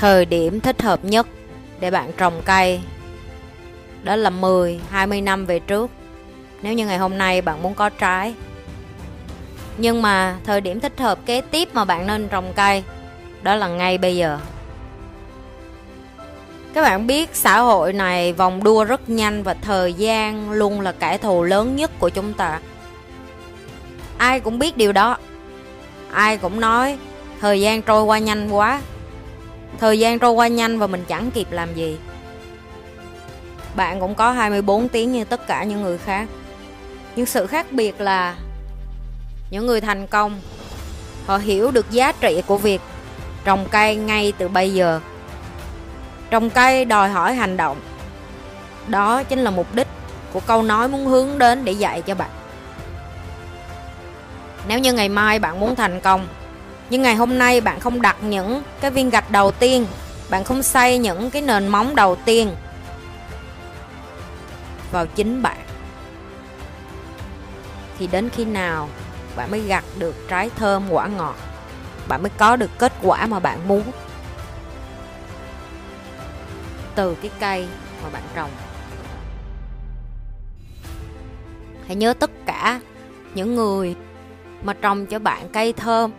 Thời điểm thích hợp nhất để bạn trồng cây đó là 10, 20 năm về trước. Nếu như ngày hôm nay bạn muốn có trái. Nhưng mà thời điểm thích hợp kế tiếp mà bạn nên trồng cây đó là ngay bây giờ. Các bạn biết xã hội này vòng đua rất nhanh và thời gian luôn là kẻ thù lớn nhất của chúng ta. Ai cũng biết điều đó. Ai cũng nói thời gian trôi qua nhanh quá. Thời gian trôi qua nhanh và mình chẳng kịp làm gì. Bạn cũng có 24 tiếng như tất cả những người khác. Nhưng sự khác biệt là những người thành công, họ hiểu được giá trị của việc trồng cây ngay từ bây giờ trồng cây đòi hỏi hành động đó chính là mục đích của câu nói muốn hướng đến để dạy cho bạn nếu như ngày mai bạn muốn thành công nhưng ngày hôm nay bạn không đặt những cái viên gạch đầu tiên. Bạn không xây những cái nền móng đầu tiên vào chính bạn. Thì đến khi nào bạn mới gặt được trái thơm, quả ngọt, bạn mới có được kết quả mà bạn muốn. Từ cái cây mà bạn trồng. Hãy nhớ tất cả những người mà trồng cho bạn cây thơm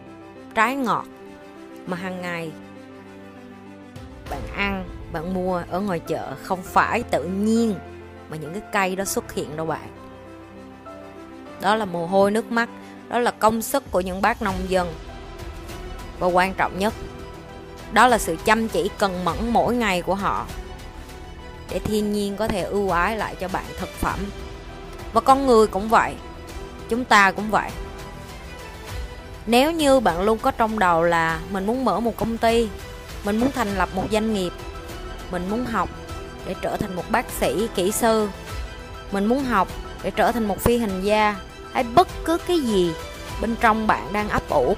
trái ngọt mà hàng ngày bạn ăn, bạn mua ở ngoài chợ không phải tự nhiên mà những cái cây đó xuất hiện đâu bạn. Đó là mồ hôi nước mắt, đó là công sức của những bác nông dân. Và quan trọng nhất, đó là sự chăm chỉ cần mẫn mỗi ngày của họ để thiên nhiên có thể ưu ái lại cho bạn thực phẩm. Và con người cũng vậy, chúng ta cũng vậy nếu như bạn luôn có trong đầu là mình muốn mở một công ty mình muốn thành lập một doanh nghiệp mình muốn học để trở thành một bác sĩ kỹ sư mình muốn học để trở thành một phi hành gia hay bất cứ cái gì bên trong bạn đang ấp ủ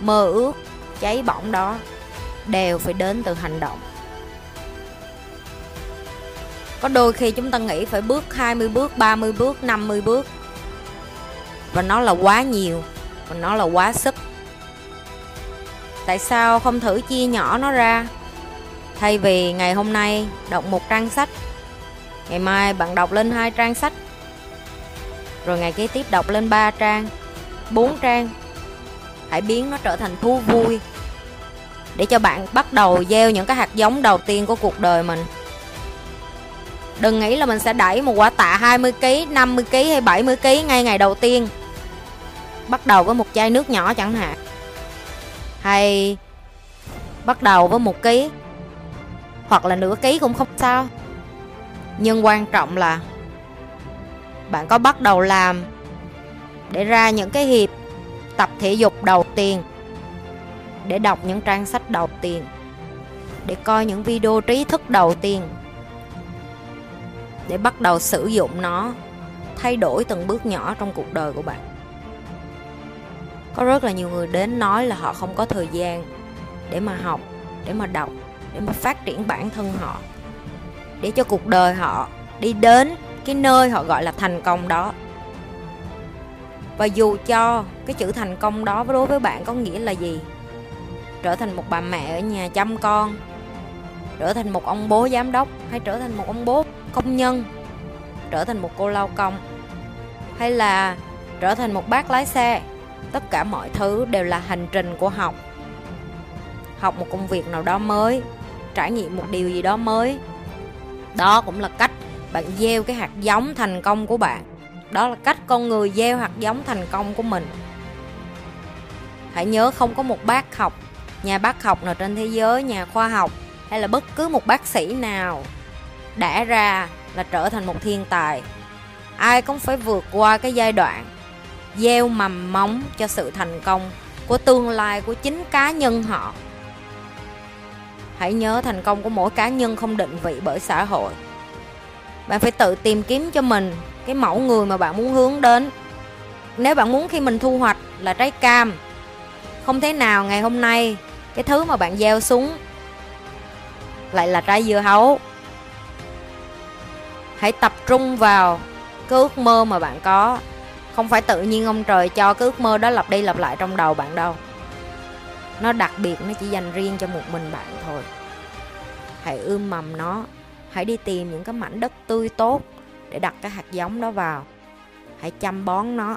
mơ ước cháy bỏng đó đều phải đến từ hành động. Có đôi khi chúng ta nghĩ phải bước 20 bước, 30 bước, 50 bước Và nó là quá nhiều nó là quá sức. Tại sao không thử chia nhỏ nó ra? Thay vì ngày hôm nay đọc một trang sách Ngày mai bạn đọc lên hai trang sách Rồi ngày kế tiếp đọc lên ba trang bốn trang Hãy biến nó trở thành thú vui. Để cho bạn bắt đầu gieo những cái hạt giống đầu tiên của cuộc đời mình. Đừng nghĩ là mình sẽ đẩy một quả tạ 20kg, 50kg hay 70kg ngay ngày đầu tiên. Bắt đầu với một chai nước nhỏ chẳng hạn. Hay bắt đầu với một ký, Hoặc là nửa ký cũng không sao. Nhưng quan trọng là Bạn có bắt đầu làm Để ra những cái hiệp tập thể dục đầu tiên, Để đọc những trang sách đầu tiên, Để coi những video trí thức đầu tiên, để bắt đầu sử dụng nó, thay đổi từng bước nhỏ trong cuộc đời của bạn có rất là nhiều người đến nói là họ không có thời gian để mà học, để mà đọc, để mà phát triển bản thân họ, để cho cuộc đời họ đi đến cái nơi họ gọi là thành công đó. Và dù cho cái chữ thành công đó đối với bạn có nghĩa là gì? Trở thành một bà mẹ ở nhà chăm con, trở thành một ông bố giám đốc, hay trở thành một ông bố công nhân, trở thành một cô lao công, hay là trở thành một bác lái xe tất cả mọi thứ đều là hành trình của học. Học một công việc nào đó mới, trải nghiệm một điều gì đó mới. Đó cũng là cách bạn gieo cái hạt giống thành công của bạn. Đó là cách con người gieo hạt giống thành công của mình. Hãy nhớ không có một bác học, nhà bác học nào trên thế giới, nhà khoa học, hay là bất cứ một bác sĩ nào đã ra là trở thành một thiên tài. Ai cũng phải vượt qua cái giai đoạn gieo mầm móng cho sự thành công của tương lai của chính cá nhân họ. Hãy nhớ thành công của mỗi cá nhân không định vị bởi xã hội. Bạn phải tự tìm kiếm cho mình cái mẫu người mà bạn muốn hướng đến. Nếu bạn muốn khi mình thu hoạch là trái cam, không thế nào ngày hôm nay cái thứ mà bạn gieo xuống lại là trái dưa hấu. Hãy tập trung vào cái ước mơ mà bạn có không phải tự nhiên ông trời cho cái ước mơ đó lặp đi lặp lại trong đầu bạn đâu. Nó đặc biệt, nó chỉ dành riêng cho một mình bạn thôi. Hãy ươm mầm nó, hãy đi tìm những cái mảnh đất tươi tốt để đặt cái hạt giống đó vào. Hãy chăm bón nó,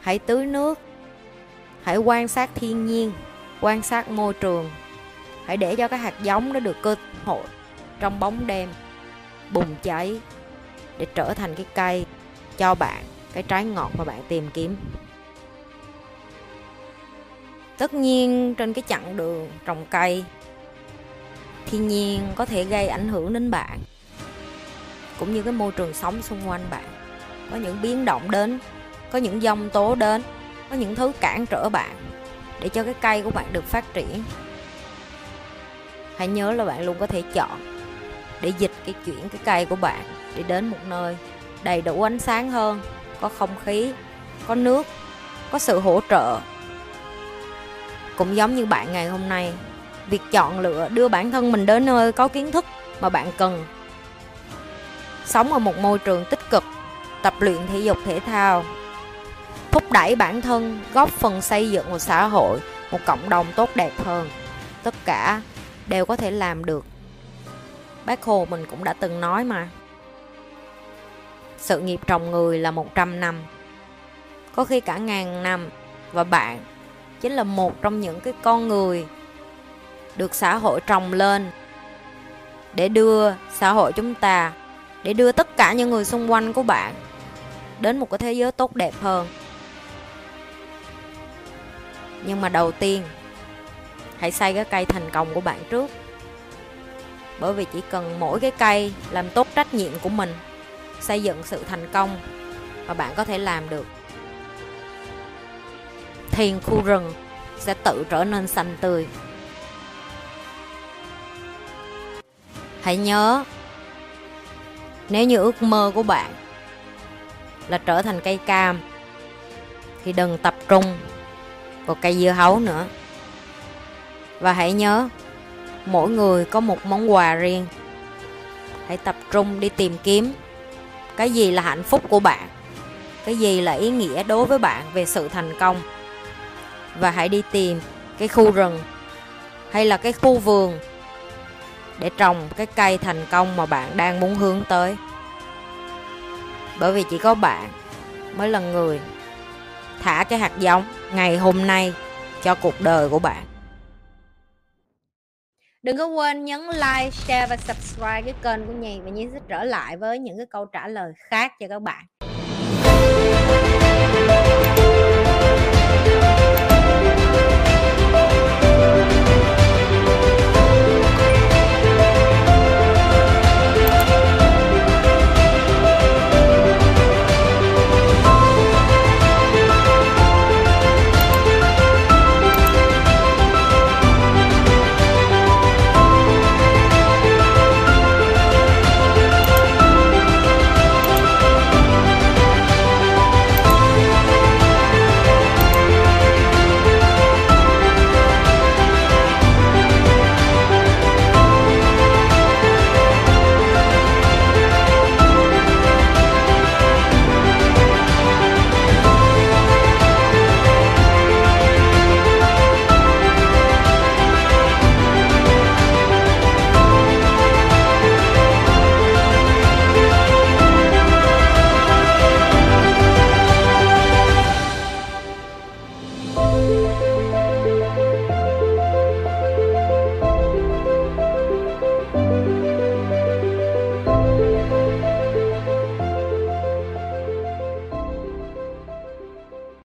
hãy tưới nước, hãy quan sát thiên nhiên, quan sát môi trường. Hãy để cho cái hạt giống nó được cơ hội trong bóng đêm bùng cháy để trở thành cái cây cho bạn cái trái ngọt mà bạn tìm kiếm. Tất nhiên, trên cái chặng đường trồng cây thiên nhiên có thể gây ảnh hưởng đến bạn, cũng như cái môi trường sống xung quanh bạn. Có những biến động đến, có những dông tố đến, có những thứ cản trở bạn để cho cái cây của bạn được phát triển. Hãy nhớ là bạn luôn có thể chọn để dịch cái chuyển cái cây của bạn để đến một nơi đầy đủ ánh sáng hơn có không khí, có nước, có sự hỗ trợ. Cũng giống như bạn ngày hôm nay, việc chọn lựa đưa bản thân mình đến nơi có kiến thức mà bạn cần. Sống ở một môi trường tích cực, tập luyện thể dục thể thao, thúc đẩy bản thân, góp phần xây dựng một xã hội, một cộng đồng tốt đẹp hơn. Tất cả đều có thể làm được. Bác hồ mình cũng đã từng nói mà sự nghiệp trồng người là 100 năm. Có khi cả ngàn năm. Và bạn chính là một trong những cái con người được xã hội trồng lên để đưa xã hội chúng ta, để đưa tất cả những người xung quanh của bạn đến một cái thế giới tốt đẹp hơn. Nhưng mà đầu tiên, hãy xây cái cây thành công của bạn trước. Bởi vì chỉ cần mỗi cái cây làm tốt trách nhiệm của mình xây dựng sự thành công mà bạn có thể làm được. Thì khu rừng sẽ tự trở nên xanh tươi. Hãy nhớ, nếu như ước mơ của bạn là trở thành cây cam, thì đừng tập trung vào cây dưa hấu nữa. Và hãy nhớ, mỗi người có một món quà riêng. Hãy tập trung đi tìm kiếm cái gì là hạnh phúc của bạn? Cái gì là ý nghĩa đối với bạn về sự thành công? Và hãy đi tìm cái khu rừng hay là cái khu vườn để trồng cái cây thành công mà bạn đang muốn hướng tới. Bởi vì chỉ có bạn mới là người thả cái hạt giống ngày hôm nay cho cuộc đời của bạn. Đừng có quên nhấn like, share và subscribe cái kênh của nhì và Nhi sẽ trở lại với những cái câu trả lời khác cho các bạn.